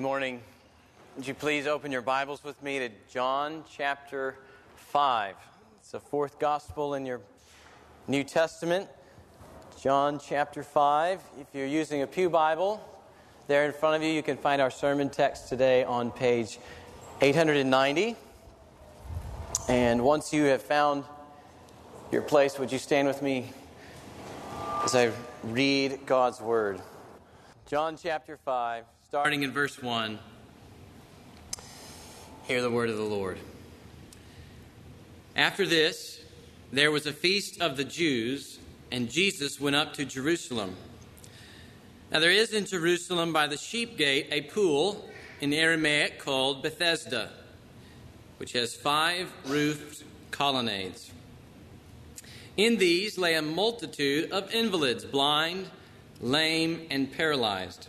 Good morning. Would you please open your Bibles with me to John chapter 5? It's the fourth gospel in your New Testament. John chapter 5. If you're using a Pew Bible, there in front of you, you can find our sermon text today on page 890. And once you have found your place, would you stand with me as I read God's Word? John chapter 5, starting in verse 1. Hear the word of the Lord. After this, there was a feast of the Jews, and Jesus went up to Jerusalem. Now, there is in Jerusalem by the sheep gate a pool in Aramaic called Bethesda, which has five roofed colonnades. In these lay a multitude of invalids, blind, lame, and paralyzed.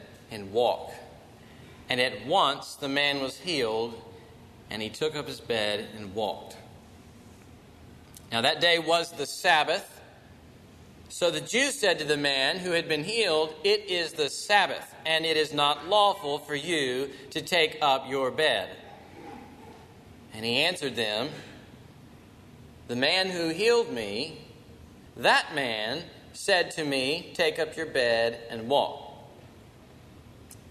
and walk. And at once the man was healed, and he took up his bed and walked. Now that day was the Sabbath. So the Jews said to the man who had been healed, It is the Sabbath, and it is not lawful for you to take up your bed. And he answered them, The man who healed me, that man said to me, Take up your bed and walk.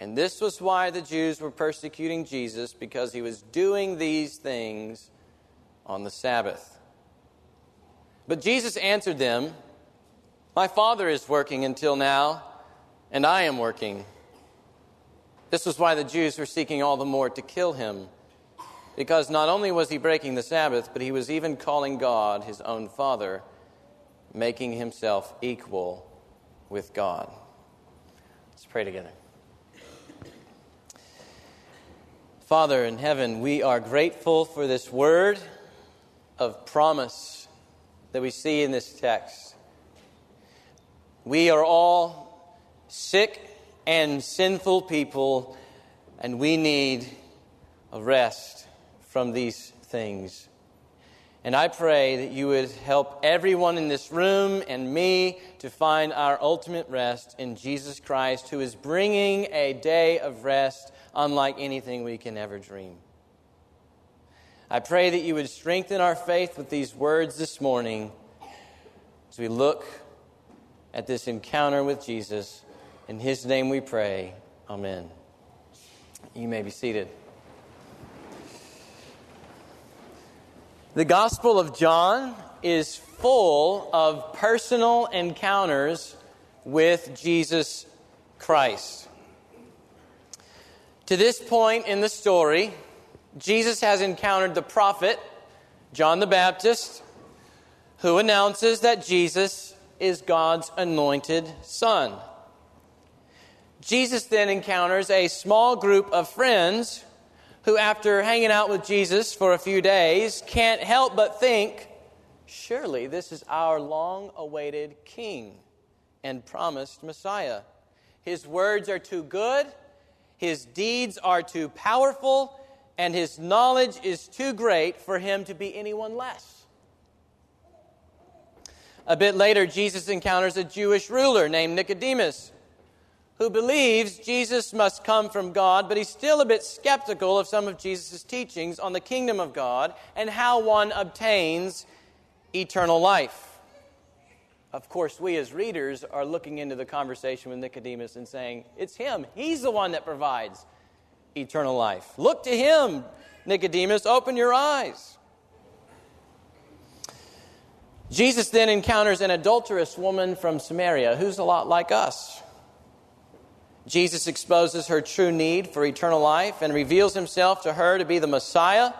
And this was why the Jews were persecuting Jesus, because he was doing these things on the Sabbath. But Jesus answered them, My Father is working until now, and I am working. This was why the Jews were seeking all the more to kill him, because not only was he breaking the Sabbath, but he was even calling God his own Father making himself equal with God. Let's pray together. Father in heaven, we are grateful for this word of promise that we see in this text. We are all sick and sinful people, and we need a rest from these things. And I pray that you would help everyone in this room and me to find our ultimate rest in Jesus Christ, who is bringing a day of rest unlike anything we can ever dream. I pray that you would strengthen our faith with these words this morning as we look at this encounter with Jesus. In his name we pray. Amen. You may be seated. The Gospel of John is full of personal encounters with Jesus Christ. To this point in the story, Jesus has encountered the prophet, John the Baptist, who announces that Jesus is God's anointed son. Jesus then encounters a small group of friends who, after hanging out with Jesus for a few days, can't help but think, surely this is our long awaited King and promised Messiah. His words are too good, his deeds are too powerful, and his knowledge is too great for him to be anyone less. A bit later, Jesus encounters a Jewish ruler named Nicodemus who believes Jesus must come from God, but he's still a bit skeptical of some of Jesus' teachings on the kingdom of God and how one obtains eternal life. Of course, we as readers are looking into the conversation with Nicodemus and saying, It's him. He's the one that provides eternal life. Look to him, Nicodemus, open your eyes. Jesus then encounters an adulterous woman from Samaria who's a lot like us. Jesus exposes her true need for eternal life and reveals himself to her to be the Messiah,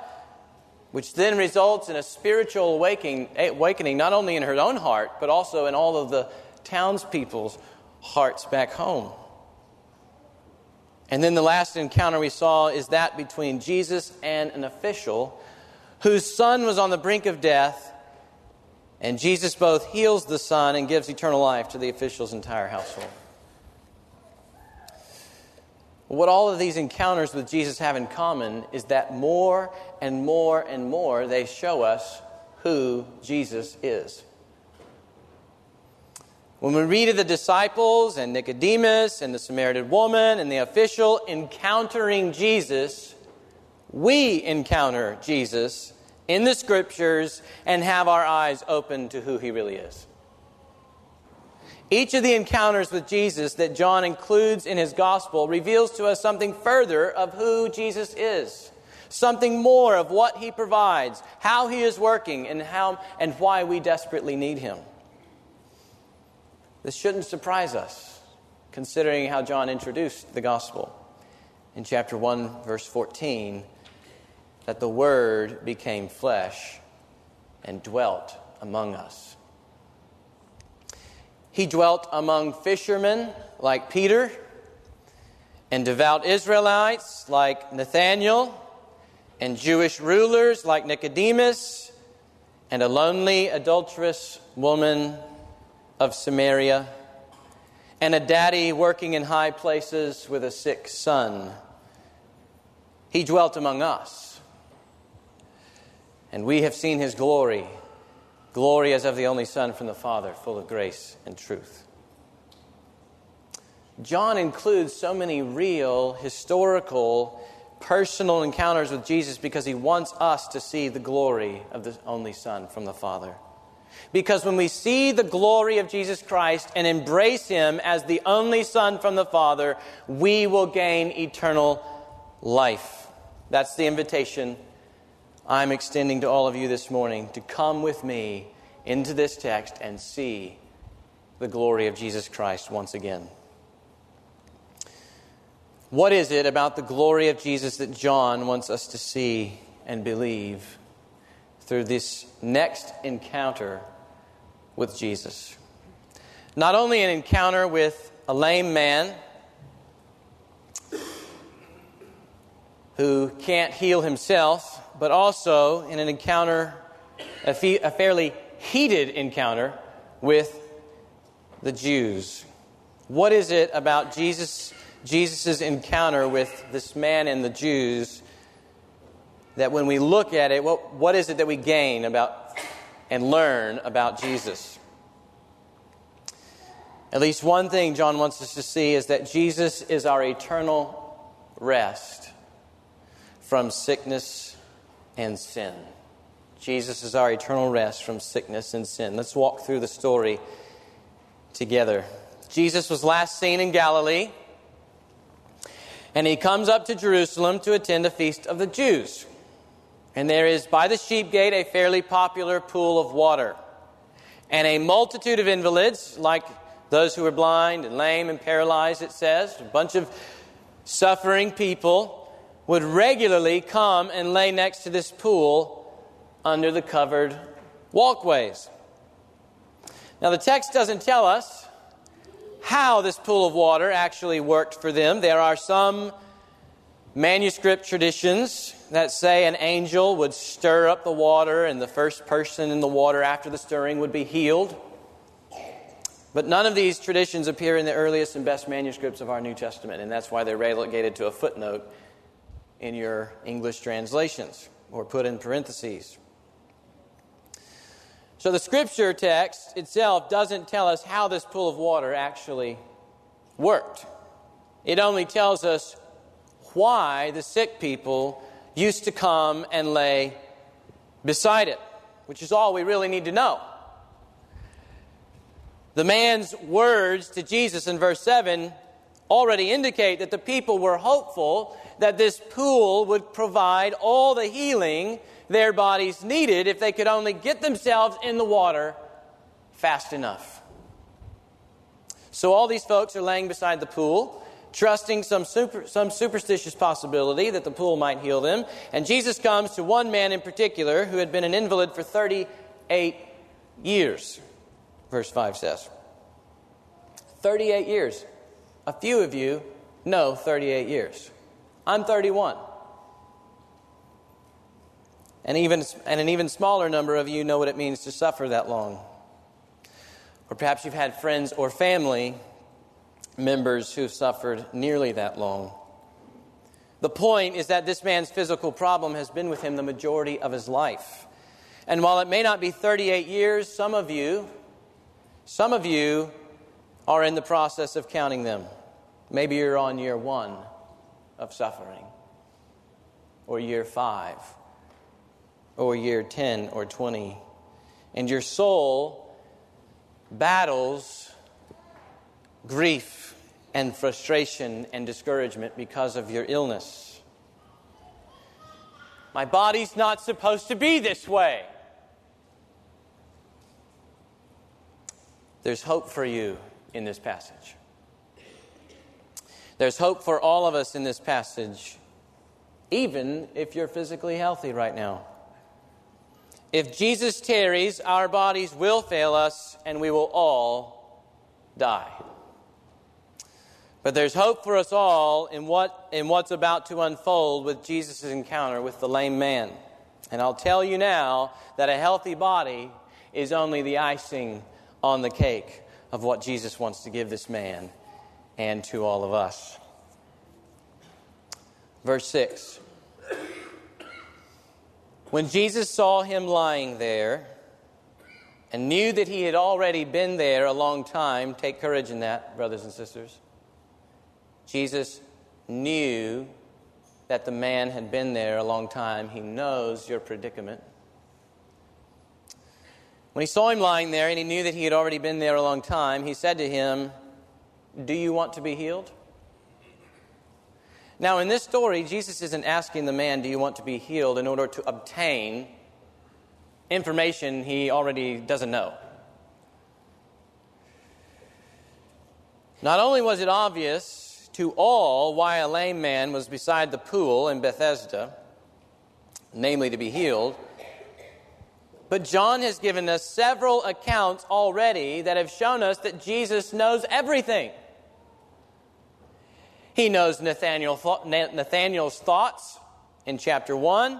which then results in a spiritual awakening, eh, awakening not only in her own heart, but also in all of the townspeople's hearts back home. And then the last encounter we saw is that between Jesus and an official whose son was on the brink of death, and Jesus both heals the son and gives eternal life to the official's entire household. What all of these encounters with Jesus have in common is that more and more and more they show us who Jesus is. When we read of the disciples and Nicodemus and the Samaritan woman and the official encountering Jesus, we encounter Jesus in the scriptures and have our eyes open to who he really is. Each of the encounters with Jesus that John includes in his gospel reveals to us something further of who Jesus is, something more of what he provides, how he is working, and, how, and why we desperately need him. This shouldn't surprise us, considering how John introduced the gospel. In chapter 1, verse 14, that the Word became flesh and dwelt among us. He dwelt among fishermen like Peter and devout Israelites like Nathanael and Jewish rulers like Nicodemus and a lonely adulterous woman of Samaria and a daddy working in high places with a sick son. He dwelt among us. And we have seen his glory Glory as of the only Son from the Father, full of grace and truth. John includes so many real, historical, personal encounters with Jesus because he wants us to see the glory of the only Son from the Father. Because when we see the glory of Jesus Christ and embrace him as the only Son from the Father, we will gain eternal life. That's the invitation I'm extending to all of you this morning to come with me into this text and see the glory of Jesus Christ once again. What is it about the glory of Jesus that John wants us to see and believe through this next encounter with Jesus? Not only an encounter with a lame man who can't heal himself, but also in an encounter, a, a fairly heated encounter with the Jews. What is it about Jesus Jesus' encounter with this man and the Jews that when we look at it, what, what is it that we gain about and learn about Jesus? At least one thing John wants us to see is that Jesus is our eternal rest from sickness and sin. Jesus is our eternal rest from sickness and sin. Let's walk through the story together. Jesus was last seen in Galilee, and he comes up to Jerusalem to attend a feast of the Jews. And there is by the sheep gate a fairly popular pool of water. And a multitude of invalids, like those who were blind and lame and paralyzed, it says, a bunch of suffering people would regularly come and lay next to this pool under the covered walkways. Now, the text doesn't tell us how this pool of water actually worked for them. There are some manuscript traditions that say an angel would stir up the water and the first person in the water after the stirring would be healed. But none of these traditions appear in the earliest and best manuscripts of our New Testament, and that's why they're relegated to a footnote in your English translations or put in parentheses. So the scripture text itself doesn't tell us how this pool of water actually worked. It only tells us why the sick people used to come and lay beside it, which is all we really need to know. The man's words to Jesus in verse 7 already indicate that the people were hopeful that this pool would provide all the healing their bodies needed if they could only get themselves in the water fast enough. So all these folks are laying beside the pool, trusting some, super, some superstitious possibility that the pool might heal them. And Jesus comes to one man in particular who had been an invalid for 38 years, verse 5 says. 38 years. A few of you know 38 years. I'm 31. And, even, and an even smaller number of you know what it means to suffer that long. Or perhaps you've had friends or family members who've suffered nearly that long. The point is that this man's physical problem has been with him the majority of his life. And while it may not be 38 years, some of you, some of you are in the process of counting them. Maybe you're on year one of suffering, or year five, or year 10 or 20. And your soul battles grief and frustration and discouragement because of your illness. My body's not supposed to be this way. There's hope for you in this passage. There's hope for all of us in this passage, even if you're physically healthy right now. If Jesus tarries, our bodies will fail us and we will all die. But there's hope for us all in, what, in what's about to unfold with Jesus' encounter with the lame man. And I'll tell you now that a healthy body is only the icing on the cake of what Jesus wants to give this man and to all of us. Verse 6 When Jesus saw him lying there and knew that he had already been there a long time, take courage in that, brothers and sisters. Jesus knew that the man had been there a long time. He knows your predicament. When he saw him lying there and he knew that he had already been there a long time, he said to him, Do you want to be healed? Now, in this story, Jesus isn't asking the man, Do you want to be healed, in order to obtain information he already doesn't know. Not only was it obvious to all why a lame man was beside the pool in Bethesda, namely to be healed, but John has given us several accounts already that have shown us that Jesus knows everything. He knows Nathaniel, Nathaniel's thoughts in chapter 1.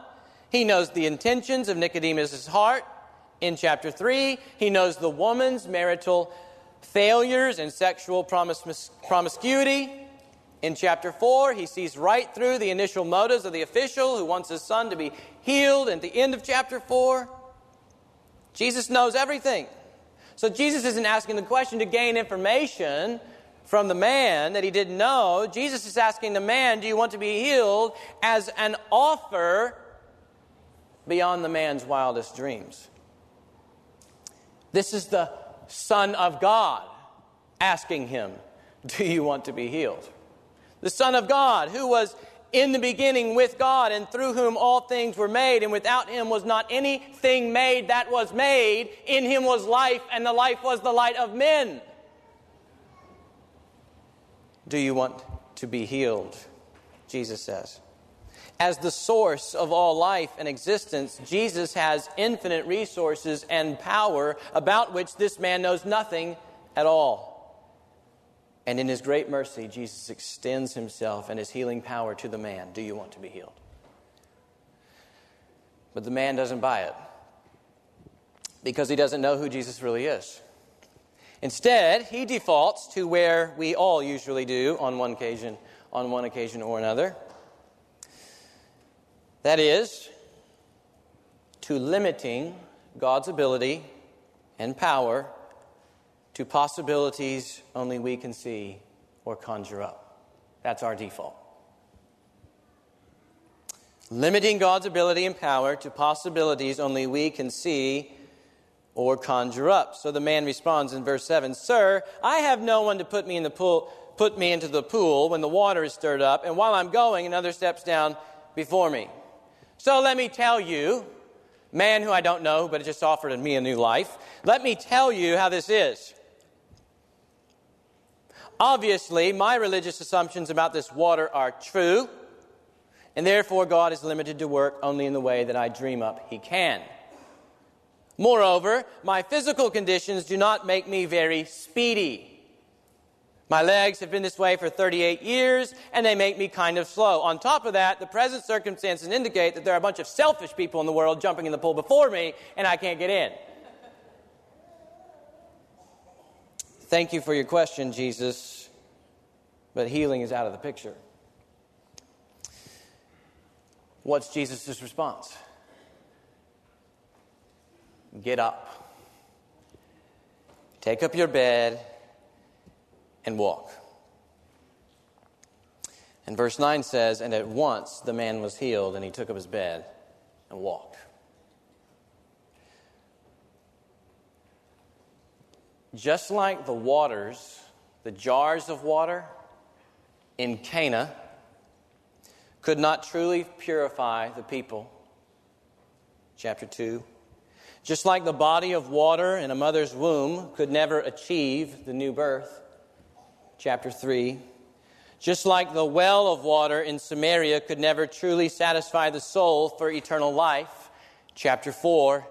He knows the intentions of Nicodemus' heart in chapter 3. He knows the woman's marital failures and sexual promis- promiscuity. In chapter 4, he sees right through the initial motives of the official who wants his son to be healed. At the end of chapter 4, Jesus knows everything. So Jesus isn't asking the question to gain information from the man that he didn't know. Jesus is asking the man, Do you want to be healed? as an offer beyond the man's wildest dreams. This is the Son of God asking him, Do you want to be healed? The Son of God, who was in the beginning with God, and through whom all things were made, and without him was not anything made that was made. In him was life, and the life was the light of men. Do you want to be healed? Jesus says. As the source of all life and existence, Jesus has infinite resources and power about which this man knows nothing at all. And in his great mercy, Jesus extends himself and his healing power to the man. Do you want to be healed? But the man doesn't buy it because he doesn't know who Jesus really is. Instead, he defaults to where we all usually do on one occasion, on one occasion or another. That is, to limiting God's ability and power to possibilities only we can see or conjure up. That's our default. Limiting God's ability and power to possibilities only we can see or conjure up. So the man responds in verse 7 Sir, I have no one to put me in the pool put me into the pool when the water is stirred up, and while I'm going, another steps down before me. So let me tell you, man who I don't know, but it just offered me a new life, let me tell you how this is. Obviously, my religious assumptions about this water are true, and therefore God is limited to work only in the way that I dream up He can. Moreover, my physical conditions do not make me very speedy. My legs have been this way for 38 years, and they make me kind of slow. On top of that, the present circumstances indicate that there are a bunch of selfish people in the world jumping in the pool before me, and I can't get in. Thank you for your question, Jesus, but healing is out of the picture. What's Jesus' response? Get up, take up your bed, and walk. And verse 9 says, And at once the man was healed, and he took up his bed and walked. Just like the waters, the jars of water in Cana could not truly purify the people, chapter 2. Just like the body of water in a mother's womb could never achieve the new birth, chapter 3. Just like the well of water in Samaria could never truly satisfy the soul for eternal life, chapter 4,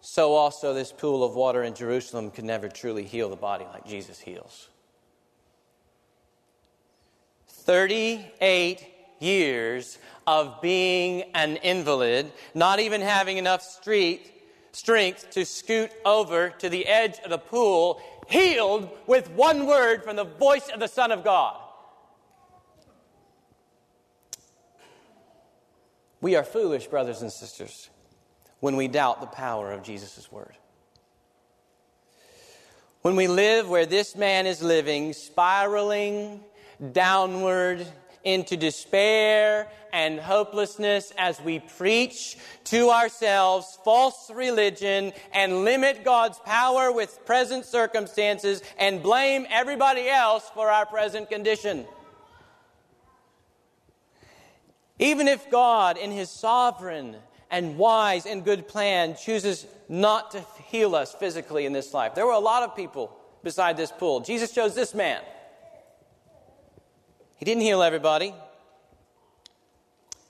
so also this pool of water in Jerusalem could never truly heal the body like Jesus heals. 38 years of being an invalid, not even having enough street, strength to scoot over to the edge of the pool healed with one word from the voice of the Son of God. We are foolish, brothers and sisters, when we doubt the power of Jesus' word. When we live where this man is living, spiraling downward into despair and hopelessness as we preach to ourselves false religion and limit God's power with present circumstances and blame everybody else for our present condition. Even if God, in His sovereign and wise and good plan, chooses not to heal us physically in this life, there were a lot of people beside this pool. Jesus chose this man. He didn't heal everybody.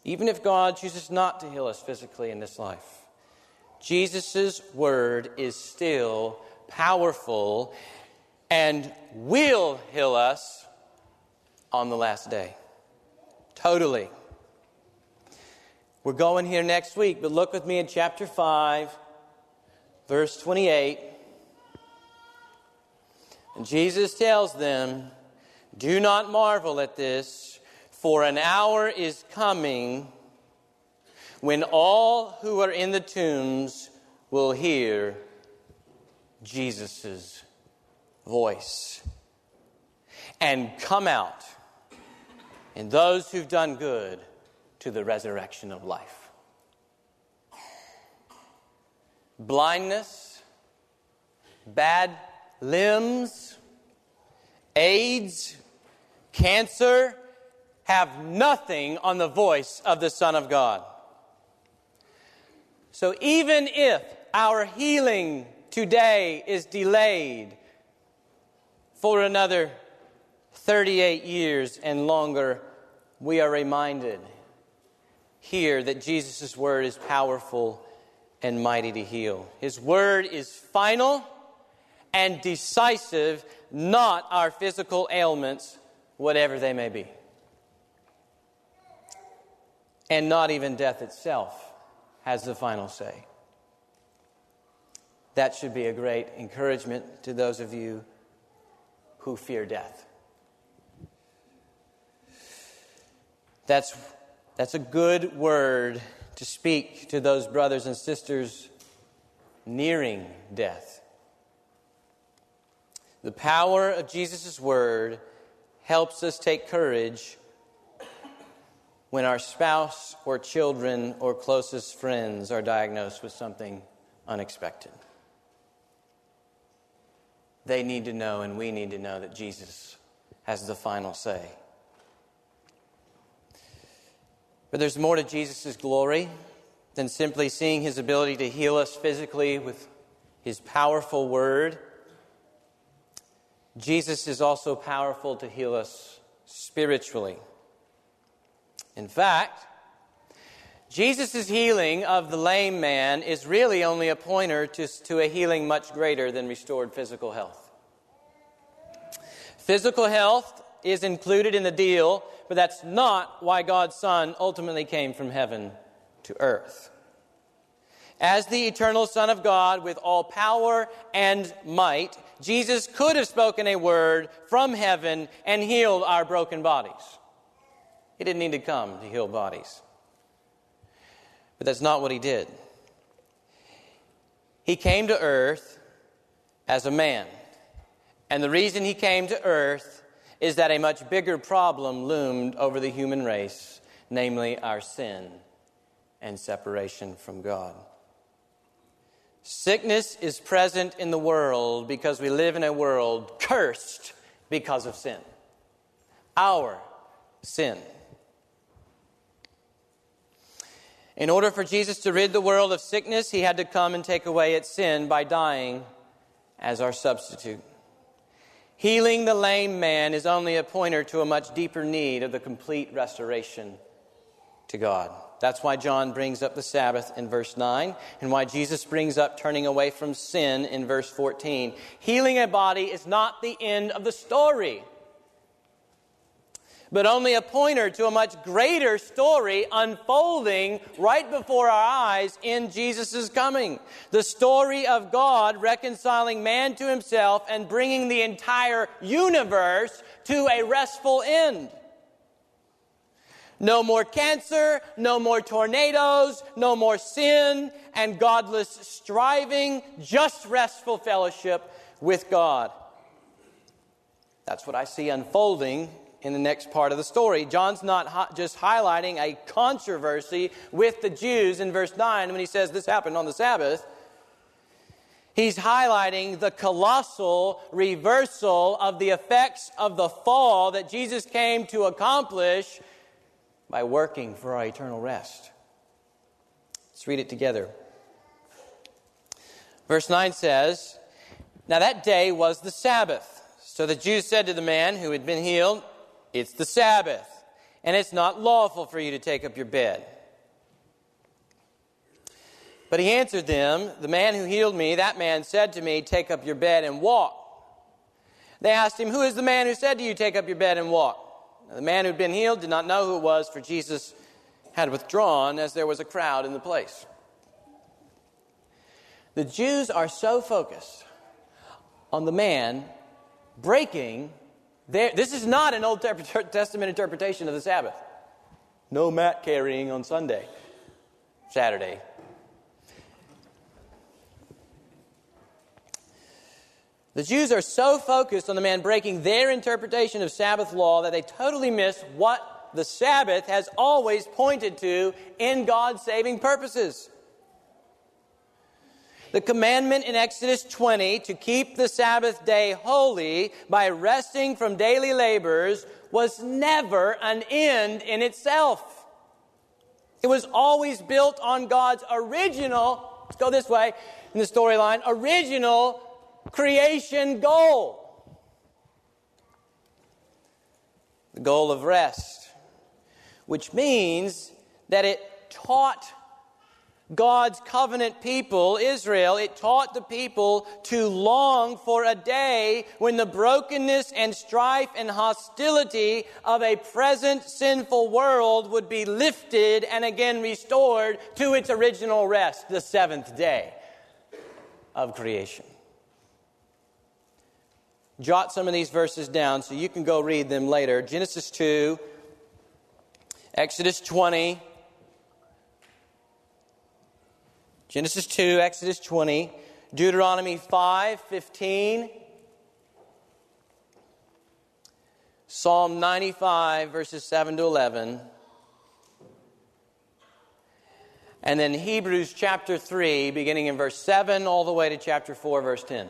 Even if God chooses not to heal us physically in this life, Jesus' word is still powerful and will heal us on the last day. Totally. We're going here next week, but look with me in chapter 5, verse 28. And Jesus tells them, do not marvel at this, for an hour is coming when all who are in the tombs will hear Jesus' voice and come out, and those who've done good to the resurrection of life. Blindness, bad limbs, AIDS, cancer have nothing on the voice of the Son of God. So even if our healing today is delayed for another 38 years and longer, we are reminded here that Jesus' word is powerful and mighty to heal. His word is final and decisive, not our physical ailments, whatever they may be. And not even death itself has the final say. That should be a great encouragement to those of you who fear death. That's, that's a good word to speak to those brothers and sisters nearing death. The power of Jesus' word helps us take courage when our spouse or children or closest friends are diagnosed with something unexpected. They need to know, and we need to know, that Jesus has the final say. But there's more to Jesus' glory than simply seeing his ability to heal us physically with his powerful word. Jesus is also powerful to heal us spiritually. In fact, Jesus' healing of the lame man is really only a pointer to, to a healing much greater than restored physical health. Physical health is included in the deal, but that's not why God's Son ultimately came from heaven to earth. As the eternal Son of God with all power and might, Jesus could have spoken a word from heaven and healed our broken bodies. He didn't need to come to heal bodies. But that's not what he did. He came to earth as a man. And the reason he came to earth is that a much bigger problem loomed over the human race, namely our sin and separation from God. Sickness is present in the world because we live in a world cursed because of sin. Our sin. In order for Jesus to rid the world of sickness, he had to come and take away its sin by dying as our substitute. Healing the lame man is only a pointer to a much deeper need of the complete restoration to God. That's why John brings up the Sabbath in verse 9 and why Jesus brings up turning away from sin in verse 14. Healing a body is not the end of the story but only a pointer to a much greater story unfolding right before our eyes in Jesus' coming. The story of God reconciling man to himself and bringing the entire universe to a restful end. No more cancer, no more tornadoes, no more sin and godless striving, just restful fellowship with God. That's what I see unfolding in the next part of the story. John's not just highlighting a controversy with the Jews in verse 9 when he says this happened on the Sabbath. He's highlighting the colossal reversal of the effects of the fall that Jesus came to accomplish by working for our eternal rest. Let's read it together. Verse 9 says, Now that day was the Sabbath. So the Jews said to the man who had been healed, it's the Sabbath, and it's not lawful for you to take up your bed. But he answered them, The man who healed me, that man said to me, Take up your bed and walk. They asked him, Who is the man who said to you, Take up your bed and walk? The man who had been healed did not know who it was, for Jesus had withdrawn as there was a crowd in the place. The Jews are so focused on the man breaking there, this is not an Old Testament interpretation of the Sabbath. No mat carrying on Sunday, Saturday. The Jews are so focused on the man breaking their interpretation of Sabbath law that they totally miss what the Sabbath has always pointed to in God's saving purposes. The commandment in Exodus 20 to keep the Sabbath day holy by resting from daily labors was never an end in itself. It was always built on God's original, let's go this way in the storyline, original creation goal. The goal of rest, which means that it taught God's covenant people, Israel, it taught the people to long for a day when the brokenness and strife and hostility of a present sinful world would be lifted and again restored to its original rest, the seventh day of creation. Jot some of these verses down so you can go read them later. Genesis 2, Exodus 20, Genesis 2, Exodus 20, Deuteronomy 5, 15, Psalm 95, verses 7 to 11, and then Hebrews chapter 3, beginning in verse 7, all the way to chapter 4, verse 10.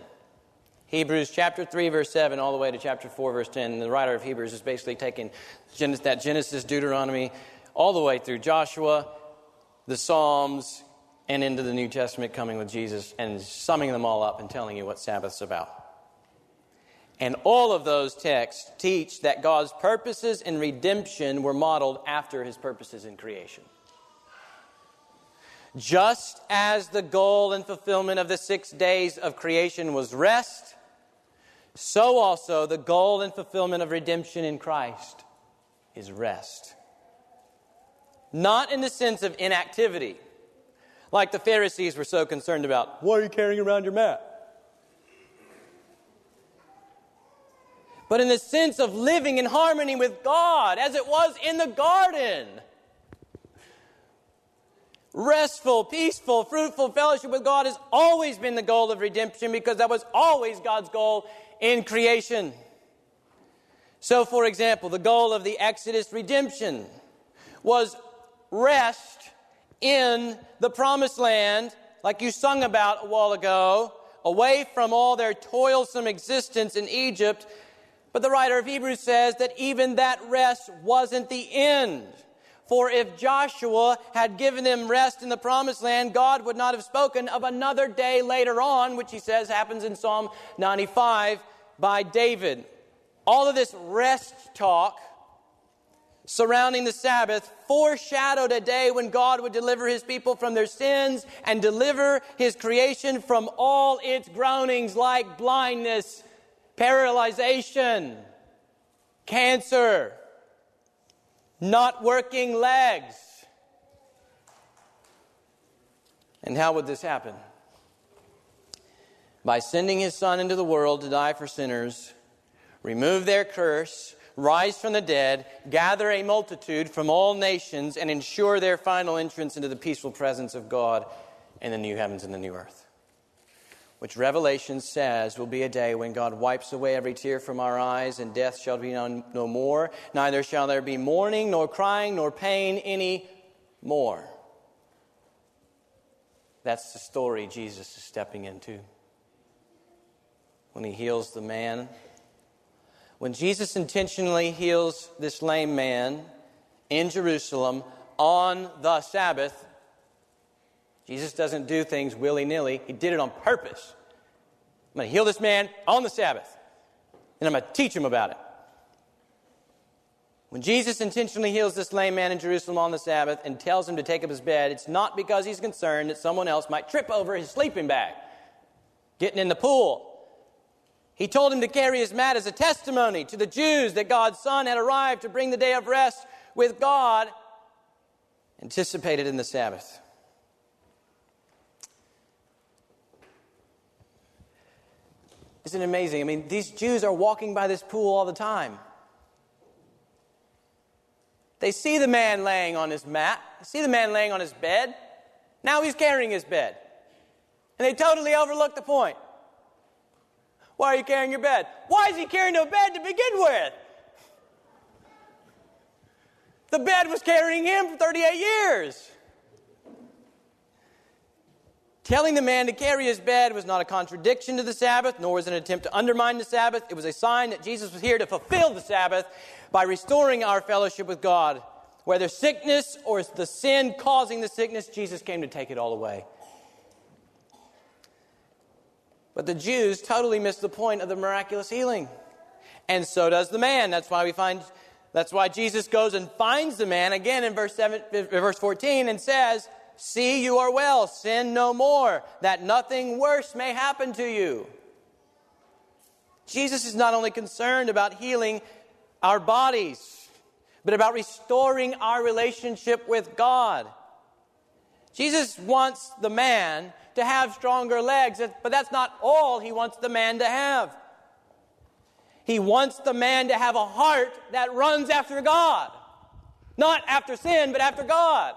Hebrews chapter 3, verse 7, all the way to chapter 4, verse 10. The writer of Hebrews is basically taking that Genesis, Deuteronomy, all the way through Joshua, the Psalms, and into the New Testament coming with Jesus, and summing them all up and telling you what Sabbath's about. And all of those texts teach that God's purposes in redemption were modeled after his purposes in creation. Just as the goal and fulfillment of the six days of creation was rest, so also the goal and fulfillment of redemption in Christ is rest. Not in the sense of inactivity, like the Pharisees were so concerned about. Why are you carrying around your mat? But in the sense of living in harmony with God, as it was in the garden restful, peaceful, fruitful fellowship with God has always been the goal of redemption because that was always God's goal in creation. So, for example, the goal of the Exodus redemption was rest in the promised land, like you sung about a while ago, away from all their toilsome existence in Egypt. But the writer of Hebrews says that even that rest wasn't the end. For if Joshua had given them rest in the promised land, God would not have spoken of another day later on, which he says happens in Psalm 95 by David. All of this rest talk surrounding the Sabbath foreshadowed a day when God would deliver his people from their sins and deliver his creation from all its groanings like blindness, paralyzation, cancer, not working legs. And how would this happen? By sending his son into the world to die for sinners, remove their curse, rise from the dead, gather a multitude from all nations, and ensure their final entrance into the peaceful presence of God in the new heavens and the new earth which Revelation says will be a day when God wipes away every tear from our eyes, and death shall be no, more. Neither shall there be mourning, nor crying, nor pain any more. That's the story Jesus is stepping into when he heals the man. When Jesus intentionally heals this lame man in Jerusalem on the Sabbath, Jesus doesn't do things willy nilly, He did it on purpose. I'm going to heal this man on the Sabbath, and I'm going to teach him about it. When Jesus intentionally heals this lame man in Jerusalem on the Sabbath and tells him to take up his bed, it's not because he's concerned that someone else might trip over his sleeping bag, getting in the pool. He told him to carry his mat as a testimony to the Jews that God's Son had arrived to bring the day of rest with God, anticipated in the Sabbath. Isn't it amazing? I mean, these Jews are walking by this pool all the time. They see the man laying on his mat, they see the man laying on his bed. Now he's carrying his bed. And they totally overlook the point. Why are you carrying your bed? Why is he carrying a bed to begin with? The bed was carrying him for 38 years. Telling the man to carry his bed was not a contradiction to the Sabbath, nor was it an attempt to undermine the Sabbath. It was a sign that Jesus was here to fulfill the Sabbath by restoring our fellowship with God. Whether sickness or the sin causing the sickness, Jesus came to take it all away. But the Jews totally missed the point of the miraculous healing. And so does the man. That's why we find that's why Jesus goes and finds the man again in verse 7 verse 14 and says, See, you are well, sin no more, that nothing worse may happen to you. Jesus is not only concerned about healing our bodies, but about restoring our relationship with God. Jesus wants the man to have stronger legs, but that's not all he wants the man to have. He wants the man to have a heart that runs after God. Not after sin, but after God.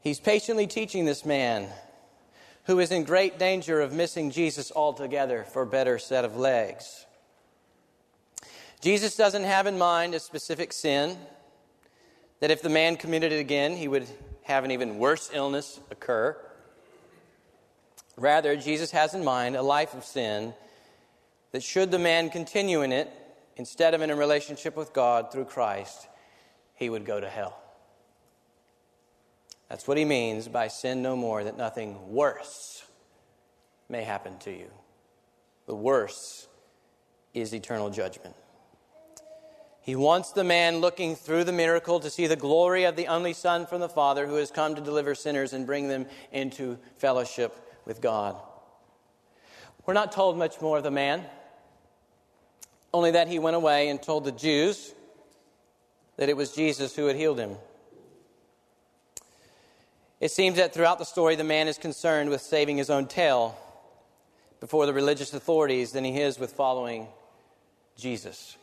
He's patiently teaching this man who is in great danger of missing Jesus altogether for a better set of legs. Jesus doesn't have in mind a specific sin, that if the man committed it again, he would have an even worse illness occur. Rather, Jesus has in mind a life of sin that, should the man continue in it, instead of in a relationship with God through Christ, he would go to hell. That's what he means by sin no more, that nothing worse may happen to you. The worse is eternal judgment. He wants the man looking through the miracle to see the glory of the only Son from the Father who has come to deliver sinners and bring them into fellowship with God. We're not told much more of the man, only that he went away and told the Jews that it was Jesus who had healed him. It seems that throughout the story, the man is concerned with saving his own tail before the religious authorities than he is with following Jesus.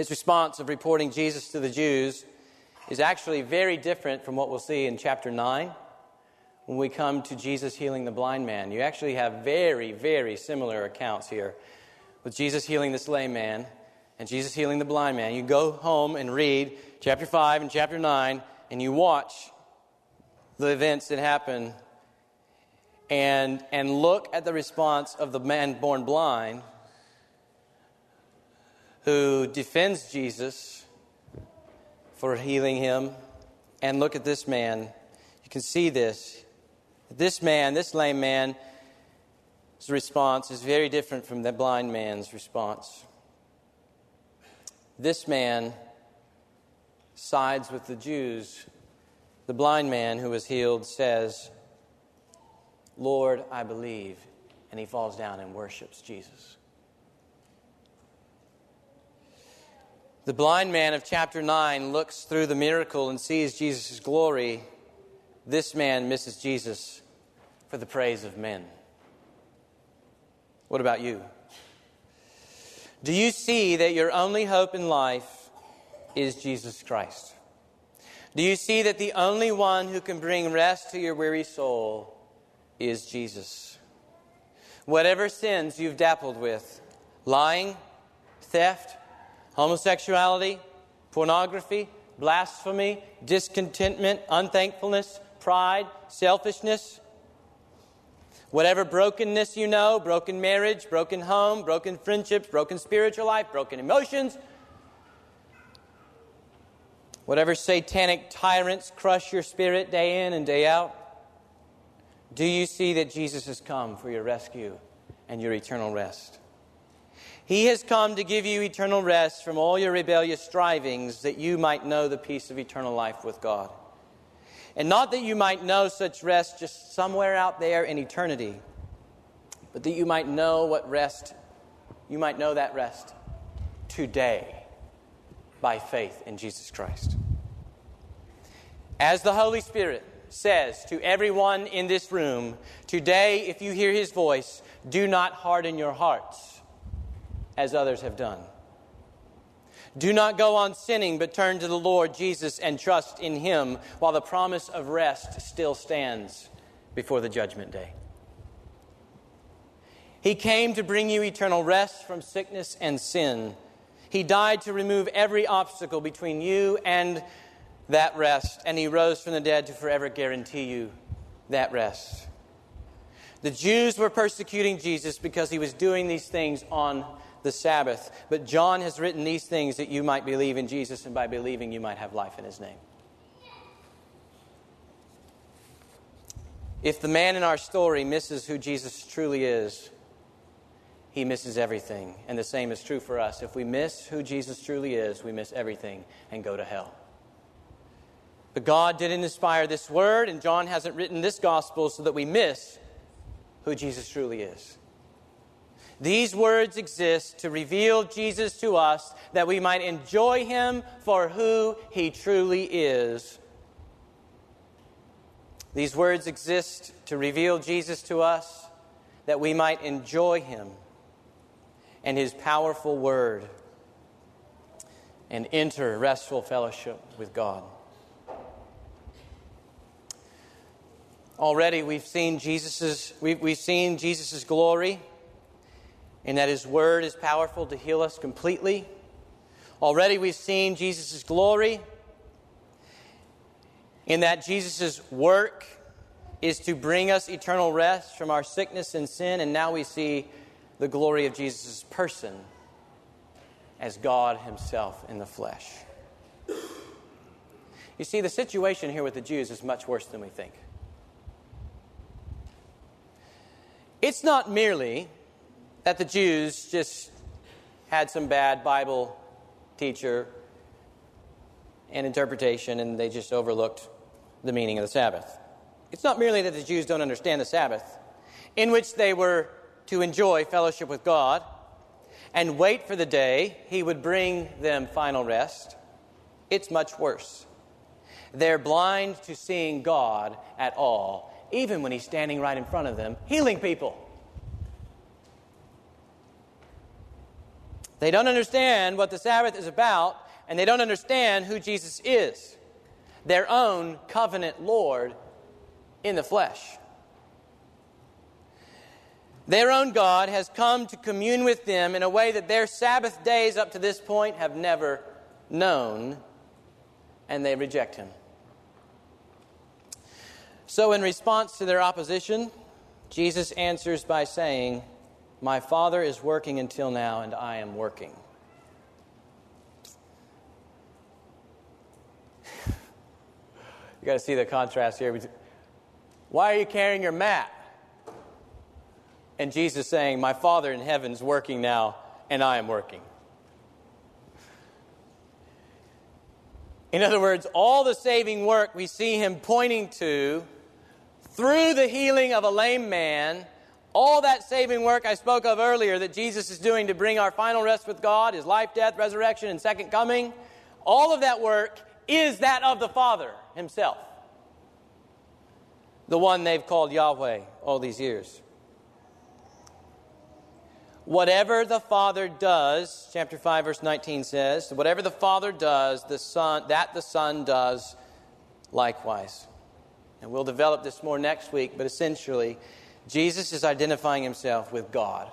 His response of reporting Jesus to the Jews is actually very different from what we'll see in chapter 9 when we come to Jesus healing the blind man. You actually have very, very similar accounts here with Jesus healing this lame man and Jesus healing the blind man. You go home and read chapter 5 and chapter 9, and you watch the events that happen and, and look at the response of the man born blind who defends Jesus for healing him. And look at this man. You can see this. This man, this lame man's response is very different from the blind man's response. This man sides with the Jews. The blind man who was healed says, Lord, I believe. And he falls down and worships Jesus. The blind man of chapter 9 looks through the miracle and sees Jesus' glory. This man misses Jesus for the praise of men. What about you? Do you see that your only hope in life is Jesus Christ? Do you see that the only one who can bring rest to your weary soul is Jesus? Whatever sins you've dappled with lying, theft, homosexuality, pornography, blasphemy, discontentment, unthankfulness, pride, selfishness Whatever brokenness you know broken marriage, broken home, broken friendships, broken spiritual life, broken emotions whatever satanic tyrants crush your spirit day in and day out, do you see that Jesus has come for your rescue and your eternal rest? He has come to give you eternal rest from all your rebellious strivings that you might know the peace of eternal life with God. And not that you might know such rest just somewhere out there in eternity, but that you might know what rest, you might know that rest today by faith in Jesus Christ. As the Holy Spirit says to everyone in this room, today, if you hear his voice, do not harden your hearts as others have done. Do not go on sinning, but turn to the Lord Jesus and trust in him while the promise of rest still stands before the judgment day. He came to bring you eternal rest from sickness and sin. He died to remove every obstacle between you and that rest, and he rose from the dead to forever guarantee you that rest. The Jews were persecuting Jesus because he was doing these things on the Sabbath. But John has written these things that you might believe in Jesus, and by believing, you might have life in his name. If the man in our story misses who Jesus truly is, he misses everything. And the same is true for us. If we miss who Jesus truly is, we miss everything and go to hell. But God didn't inspire this word, and John hasn't written this gospel so that we miss who Jesus truly is. These words exist to reveal Jesus to us that we might enjoy him for who he truly is. These words exist to reveal Jesus to us that we might enjoy him and his powerful word and enter restful fellowship with God. Already we've seen Jesus's we've, we've seen Jesus's glory and that His Word is powerful to heal us completely. Already we've seen Jesus' glory in that Jesus' work is to bring us eternal rest from our sickness and sin, and now we see the glory of Jesus' person as God Himself in the flesh. You see, the situation here with the Jews is much worse than we think. It's not merely that the Jews just had some bad Bible teacher and interpretation and they just overlooked the meaning of the Sabbath. It's not merely that the Jews don't understand the Sabbath, in which they were to enjoy fellowship with God and wait for the day He would bring them final rest. It's much worse. They're blind to seeing God at all, even when He's standing right in front of them, healing people. They don't understand what the Sabbath is about, and they don't understand who Jesus is their own covenant Lord in the flesh. Their own God has come to commune with them in a way that their Sabbath days up to this point have never known, and they reject Him. So, in response to their opposition, Jesus answers by saying, My Father is working until now, and I am working. You got to see the contrast here. Why are you carrying your mat? And Jesus saying, My Father in heaven is working now, and I am working. In other words, all the saving work we see him pointing to through the healing of a lame man, all that saving work I spoke of earlier that Jesus is doing to bring our final rest with God, his life, death, resurrection, and second coming, all of that work is that of the Father himself, the one they've called Yahweh all these years. Whatever the Father does, chapter 5, verse 19 says, whatever the Father does, the Son, that the Son does likewise. And we'll develop this more next week, but essentially, Jesus is identifying himself with God.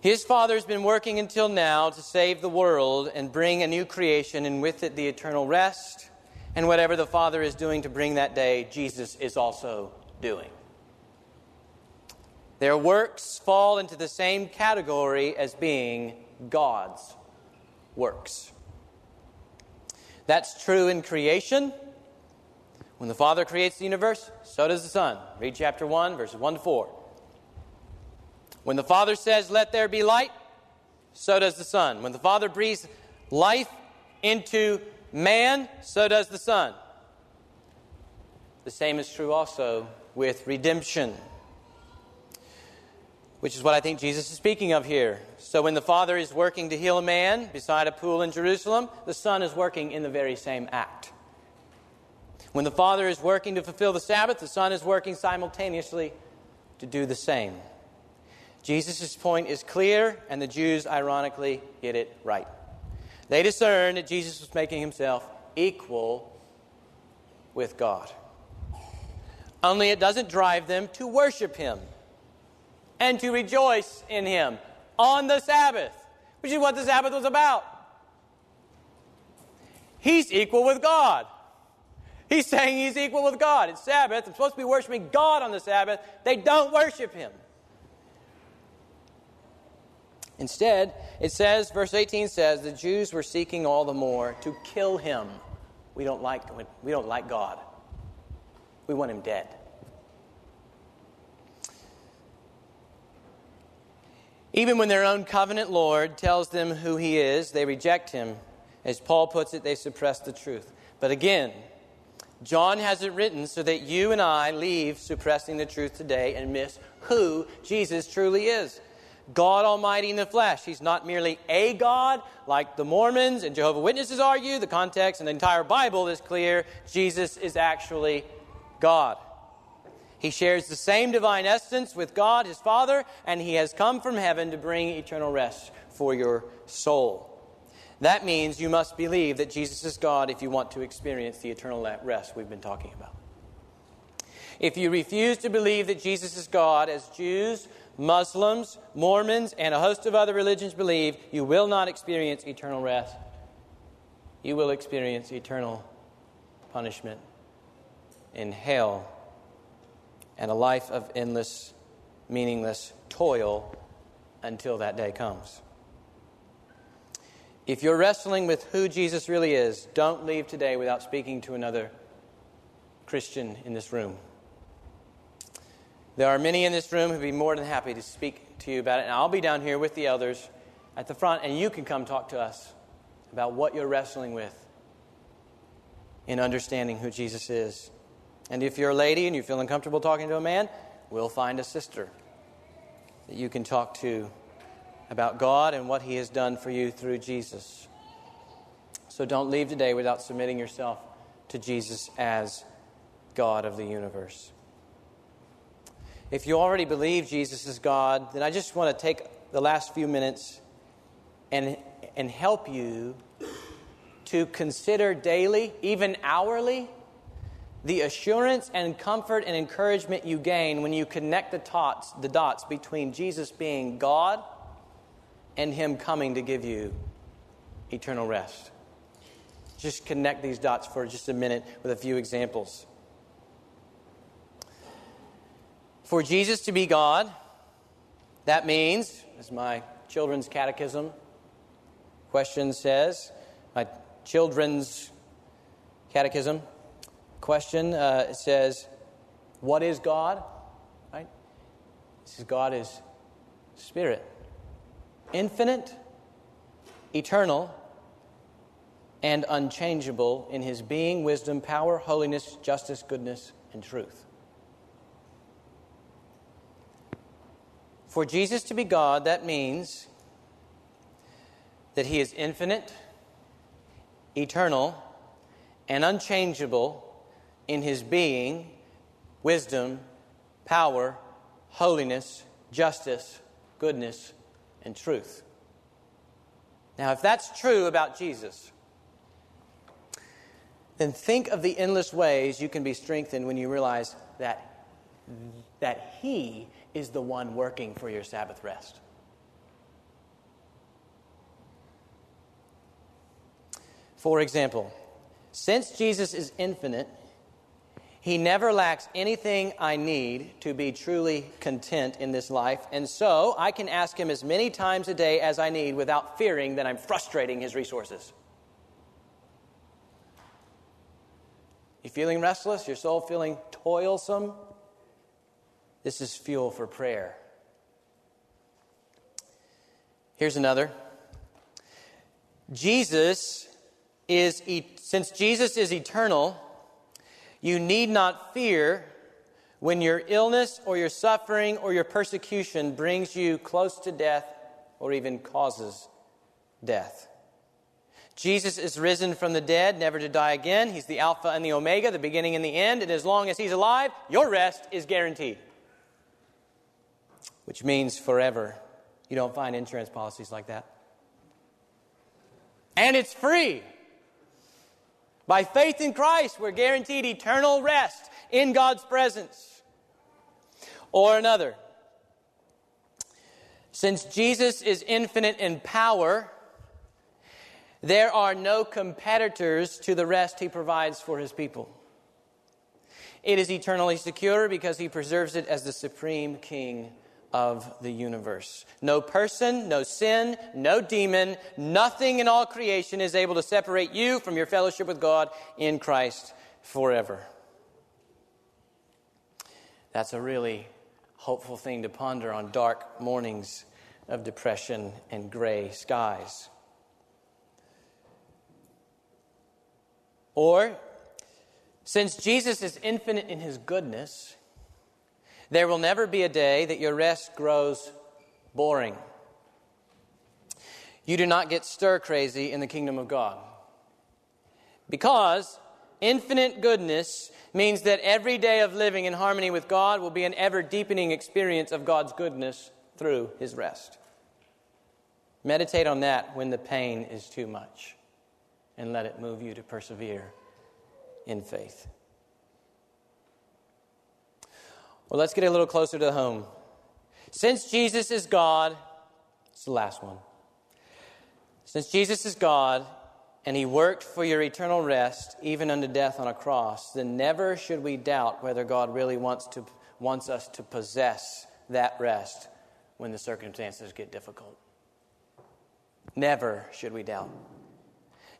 His Father has been working until now to save the world and bring a new creation, and with it the eternal rest. And whatever the Father is doing to bring that day, Jesus is also doing. Their works fall into the same category as being God's works. That's true in creation. When the Father creates the universe, so does the Son. Read chapter 1, verses 1 to 4. When the Father says, Let there be light, so does the Son. When the Father breathes life into man, so does the Son. The same is true also with redemption, which is what I think Jesus is speaking of here. So when the Father is working to heal a man beside a pool in Jerusalem, the Son is working in the very same act. When the Father is working to fulfill the Sabbath, the Son is working simultaneously to do the same. Jesus' point is clear, and the Jews, ironically, get it right. They discern that Jesus was making himself equal with God. Only it doesn't drive them to worship him and to rejoice in him on the Sabbath, which is what the Sabbath was about. He's equal with God. He's saying he's equal with God. It's Sabbath. I'm supposed to be worshiping God on the Sabbath. They don't worship him. Instead, it says, verse 18 says, the Jews were seeking all the more to kill him. We don't like, we don't like God. We want him dead. Even when their own covenant Lord tells them who he is, they reject him. As Paul puts it, they suppress the truth. But again, John has it written so that you and I leave suppressing the truth today and miss who Jesus truly is. God Almighty in the flesh. He's not merely a God, like the Mormons and Jehovah Witnesses argue. The context and the entire Bible is clear. Jesus is actually God. He shares the same divine essence with God, his Father, and he has come from heaven to bring eternal rest for your soul. That means you must believe that Jesus is God if you want to experience the eternal rest we've been talking about. If you refuse to believe that Jesus is God, as Jews, Muslims, Mormons, and a host of other religions believe, you will not experience eternal rest. You will experience eternal punishment in hell and a life of endless, meaningless toil until that day comes. If you're wrestling with who Jesus really is, don't leave today without speaking to another Christian in this room. There are many in this room who'd be more than happy to speak to you about it, and I'll be down here with the elders at the front, and you can come talk to us about what you're wrestling with in understanding who Jesus is. And if you're a lady and you feel uncomfortable talking to a man, we'll find a sister that you can talk to about God and what He has done for you through Jesus. So don't leave today without submitting yourself to Jesus as God of the universe. If you already believe Jesus is God, then I just want to take the last few minutes and, and help you to consider daily, even hourly, the assurance and comfort and encouragement you gain when you connect the dots, the dots between Jesus being God and Him coming to give you eternal rest. Just connect these dots for just a minute with a few examples. For Jesus to be God, that means, as my children's catechism question says, my children's catechism question uh, says, What is God? Right? It says God is spirit, infinite, eternal, and unchangeable in his being, wisdom, power, holiness, justice, goodness, and truth. For Jesus to be God, that means that he is infinite, eternal, and unchangeable in his being, wisdom, power, holiness, justice, goodness, and truth. Now, if that's true about Jesus, then think of the endless ways you can be strengthened when you realize that, that He is the one working for your Sabbath rest. For example, since Jesus is infinite, he never lacks anything I need to be truly content in this life, and so I can ask Him as many times a day as I need without fearing that I'm frustrating His resources. You feeling restless? Your soul feeling toilsome? This is fuel for prayer. Here's another. Jesus is, since Jesus is eternal, you need not fear when your illness or your suffering or your persecution brings you close to death or even causes death. Jesus is risen from the dead, never to die again. He's the Alpha and the Omega, the beginning and the end. And as long as He's alive, your rest is guaranteed, which means forever. You don't find insurance policies like that. And it's free. By faith in Christ, we're guaranteed eternal rest in God's presence. Or another, since Jesus is infinite in power, there are no competitors to the rest he provides for his people. It is eternally secure because he preserves it as the supreme king of the universe. No person, no sin, no demon, nothing in all creation is able to separate you from your fellowship with God in Christ forever. That's a really hopeful thing to ponder on dark mornings of depression and gray skies. Or, since Jesus is infinite in his goodness, there will never be a day that your rest grows boring. You do not get stir crazy in the kingdom of God. Because infinite goodness means that every day of living in harmony with God will be an ever deepening experience of God's goodness through his rest. Meditate on that when the pain is too much and let it move you to persevere in faith. Well, let's get a little closer to home. Since Jesus is God, it's the last one. Since Jesus is God and he worked for your eternal rest, even unto death on a cross, then never should we doubt whether God really wants, to, wants us to possess that rest when the circumstances get difficult. Never should we doubt.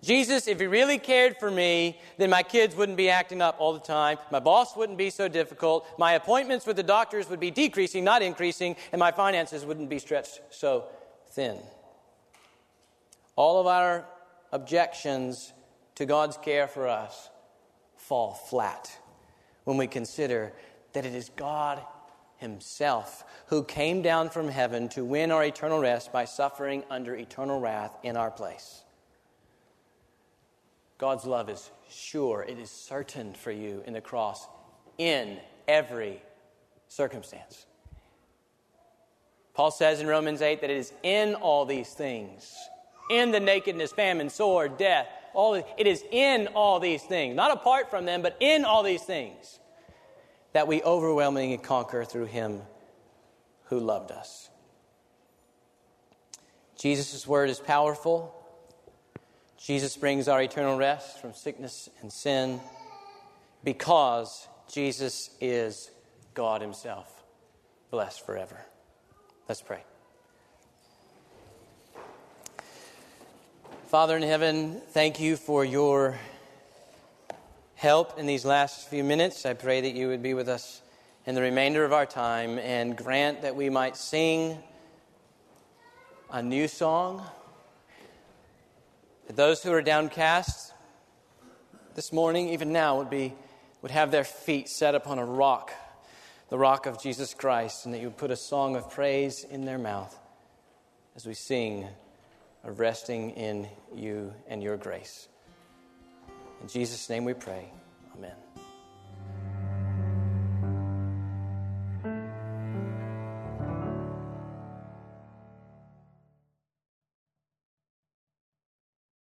Jesus, if He really cared for me, then my kids wouldn't be acting up all the time. My boss wouldn't be so difficult. My appointments with the doctors would be decreasing, not increasing. And my finances wouldn't be stretched so thin. All of our objections to God's care for us fall flat when we consider that it is God Himself who came down from heaven to win our eternal rest by suffering under eternal wrath in our place. God's love is sure, it is certain for you in the cross in every circumstance. Paul says in Romans 8 that it is in all these things, in the nakedness, famine, sword, death, all it is in all these things, not apart from them, but in all these things, that we overwhelmingly conquer through him who loved us. Jesus' word is powerful. Jesus brings our eternal rest from sickness and sin because Jesus is God Himself, blessed forever. Let's pray. Father in heaven, thank you for your help in these last few minutes. I pray that you would be with us in the remainder of our time and grant that we might sing a new song those who are downcast this morning, even now, would, be, would have their feet set upon a rock, the rock of Jesus Christ, and that you would put a song of praise in their mouth as we sing of resting in you and your grace. In Jesus' name we pray. Amen.